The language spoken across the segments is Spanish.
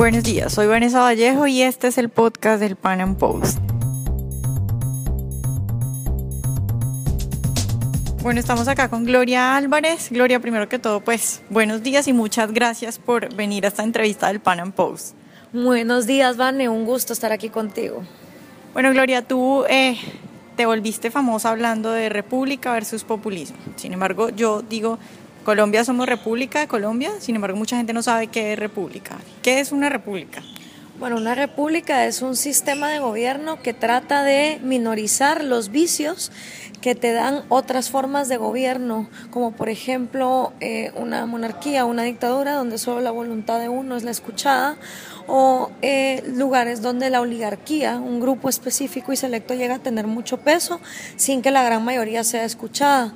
Buenos días, soy Vanessa Vallejo y este es el podcast del Pan Am Post. Bueno, estamos acá con Gloria Álvarez. Gloria, primero que todo, pues buenos días y muchas gracias por venir a esta entrevista del Pan Am Post. Buenos días, Vane, un gusto estar aquí contigo. Bueno, Gloria, tú eh, te volviste famosa hablando de república versus populismo. Sin embargo, yo digo, Colombia somos república de Colombia, sin embargo, mucha gente no sabe qué es república. ¿Qué es una república? Bueno, una república es un sistema de gobierno que trata de minorizar los vicios que te dan otras formas de gobierno, como por ejemplo eh, una monarquía, una dictadura donde solo la voluntad de uno es la escuchada, o eh, lugares donde la oligarquía, un grupo específico y selecto, llega a tener mucho peso sin que la gran mayoría sea escuchada.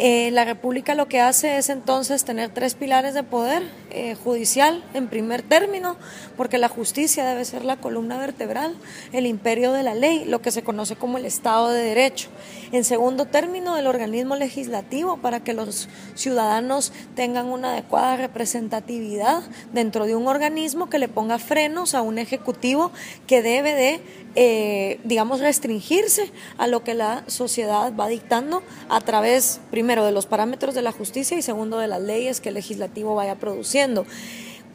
Eh, la República lo que hace es entonces tener tres pilares de poder, eh, judicial en primer término, porque la justicia debe ser la columna vertebral, el imperio de la ley, lo que se conoce como el Estado de Derecho. En segundo término, el organismo legislativo para que los ciudadanos tengan una adecuada representatividad dentro de un organismo que le ponga frenos a un ejecutivo que debe de eh, digamos, restringirse a lo que la sociedad va dictando a través, primero, de los parámetros de la justicia y segundo, de las leyes que el legislativo vaya produciendo.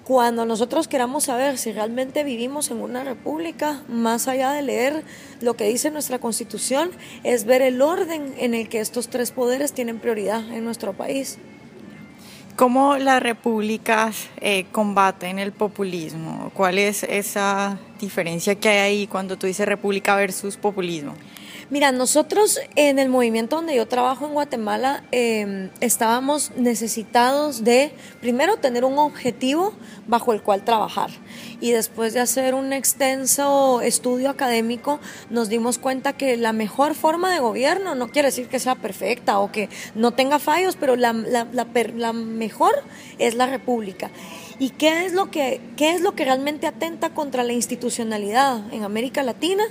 Cuando nosotros queramos saber si realmente vivimos en una república, más allá de leer lo que dice nuestra constitución, es ver el orden en el que estos tres poderes tienen prioridad en nuestro país. ¿Cómo las repúblicas eh, combaten el populismo? ¿Cuál es esa diferencia que hay ahí cuando tú dices república versus populismo? Mira, nosotros en el movimiento donde yo trabajo en Guatemala em, estábamos necesitados de, primero, tener un objetivo bajo el cual trabajar. Y después de hacer un extenso estudio académico, nos dimos cuenta que la mejor forma de gobierno no quiere decir que sea perfecta o que no tenga fallos, pero la, la, la mejor es la república. ¿Y qué es, lo que, qué es lo que realmente atenta contra la institucionalidad en América Latina?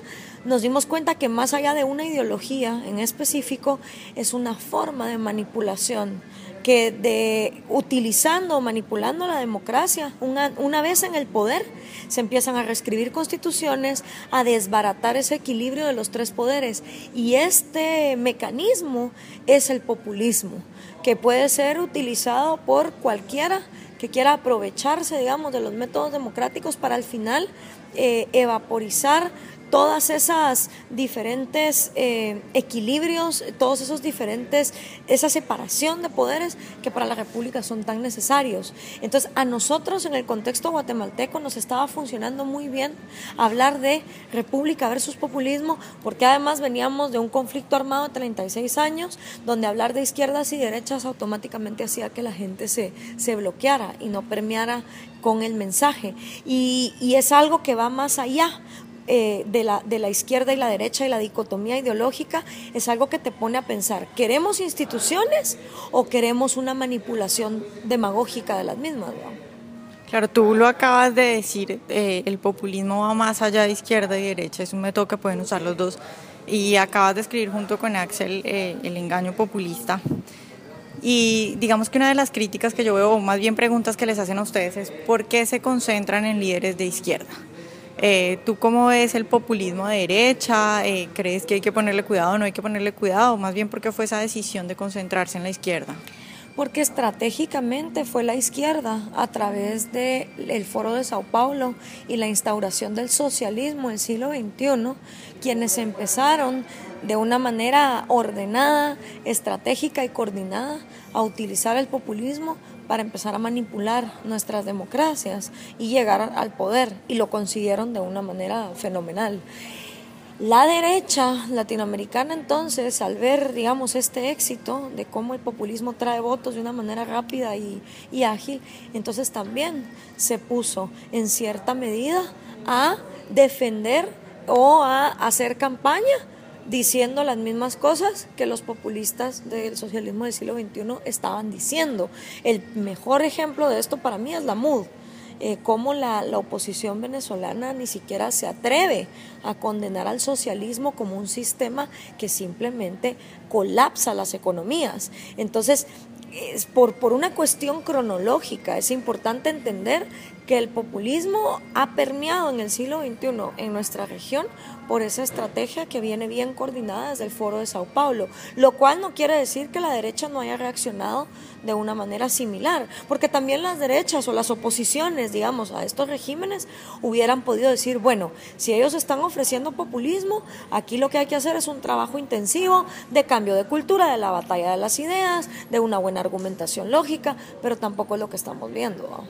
Nos dimos cuenta que más allá de una ideología en específico, es una forma de manipulación que de utilizando o manipulando la democracia, una, una, vez en el poder, se empiezan a reescribir constituciones, a desbaratar ese equilibrio de los tres poderes. Y este mecanismo es el populismo, que puede ser utilizado por cualquiera que quiera aprovecharse, digamos, de los métodos democráticos para al final eh, evaporizar todas esas diferentes eh, equilibrios, todos esos diferentes, esa separación de poderes que para la República son tan necesarios. Entonces, a nosotros en el contexto guatemalteco nos estaba funcionando muy bien hablar de República versus populismo, porque además veníamos de un conflicto armado de 36 años, donde hablar de izquierdas y derechas automáticamente hacía que la gente se, se bloqueara y no permeara con el mensaje. Y, y es algo que va más allá, eh, de, la, de la izquierda y la derecha y la dicotomía ideológica es algo que te pone a pensar, ¿queremos instituciones o queremos una manipulación demagógica de las mismas? Claro, tú lo acabas de decir, eh, el populismo va más allá de izquierda y derecha, es un método que pueden usar los dos. Y acabas de escribir junto con Axel eh, el engaño populista. Y digamos que una de las críticas que yo veo, o más bien preguntas que les hacen a ustedes, es ¿por qué se concentran en líderes de izquierda? Eh, ¿Tú cómo ves el populismo de derecha? Eh, ¿Crees que hay que ponerle cuidado o no hay que ponerle cuidado? Más bien, ¿por qué fue esa decisión de concentrarse en la izquierda? Porque estratégicamente fue la izquierda a través del Foro de Sao Paulo y la instauración del socialismo en el siglo XXI, quienes empezaron de una manera ordenada, estratégica y coordinada a utilizar el populismo para empezar a manipular nuestras democracias y llegar al poder y lo consiguieron de una manera fenomenal. La derecha latinoamericana entonces, al ver, digamos, este éxito de cómo el populismo trae votos de una manera rápida y, y ágil, entonces también se puso en cierta medida a defender o a hacer campaña diciendo las mismas cosas que los populistas del socialismo del siglo XXI estaban diciendo. El mejor ejemplo de esto para mí es la MUD. Eh, cómo la, la, oposición venezolana ni siquiera se atreve a condenar al socialismo como un sistema que simplemente colapsa las economías. Entonces, es por, por una cuestión cronológica, es importante entender que el populismo ha permeado en el siglo XXI en nuestra región por esa estrategia que viene bien coordinada desde el Foro de Sao Paulo, lo cual no quiere decir que la derecha no haya reaccionado de una manera similar, porque también las derechas o las oposiciones, digamos, a estos regímenes hubieran podido decir, bueno, si ellos están ofreciendo populismo, aquí lo que hay que hacer es un trabajo intensivo de cambio de cultura, de la batalla de las ideas, de una buena argumentación lógica, pero tampoco es lo que estamos viendo.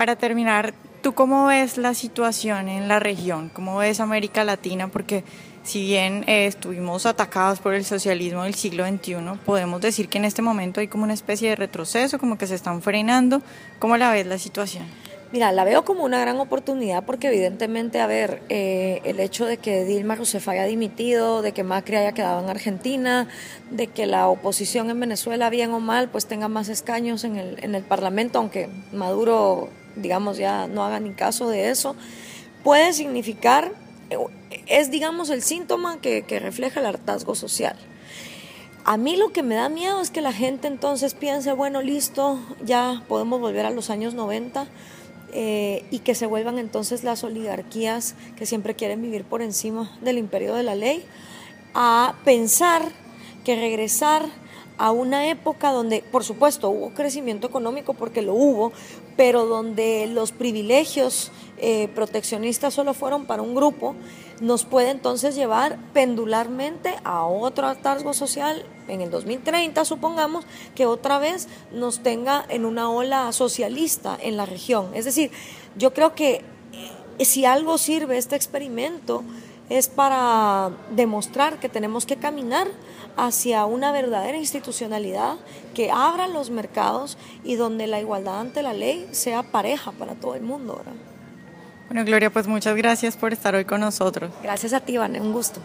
Para terminar, ¿tú cómo ves la situación en la región? ¿Cómo ves América Latina? Porque si bien eh, estuvimos atacados por el socialismo del siglo XXI, podemos decir que en este momento hay como una especie de retroceso, como que se están frenando. ¿Cómo la ves la situación? Mira, la veo como una gran oportunidad porque evidentemente, a ver, eh, el hecho de que Dilma Rousseff haya dimitido, de que Macri haya quedado en Argentina, de que la oposición en Venezuela, bien o mal, pues tenga más escaños en el, en el Parlamento, aunque Maduro digamos, ya no haga ni caso de eso, puede significar, es, digamos, el síntoma que, refleja el hartazgo social. A mí lo que me da miedo es que la gente entonces piense, bueno, listo, ya podemos volver a los años 90 eh, y que se vuelvan entonces las oligarquías que siempre quieren vivir por encima del imperio de la ley, a pensar que regresar a una época donde, por supuesto, hubo crecimiento económico porque lo hubo, pero donde los privilegios eh, proteccionistas solo fueron para un grupo, nos puede entonces llevar pendularmente a otro hartazgo social en el 2030, supongamos, que otra vez nos tenga en una ola socialista en la región. Es decir, yo creo que eh, si algo sirve este experimento es para demostrar que tenemos que caminar hacia una verdadera institucionalidad que abra los mercados y donde la igualdad ante la ley sea pareja para todo el mundo. Bueno, Gloria, pues muchas gracias por estar hoy con nosotros. Gracias a ti, Vane, un gusto.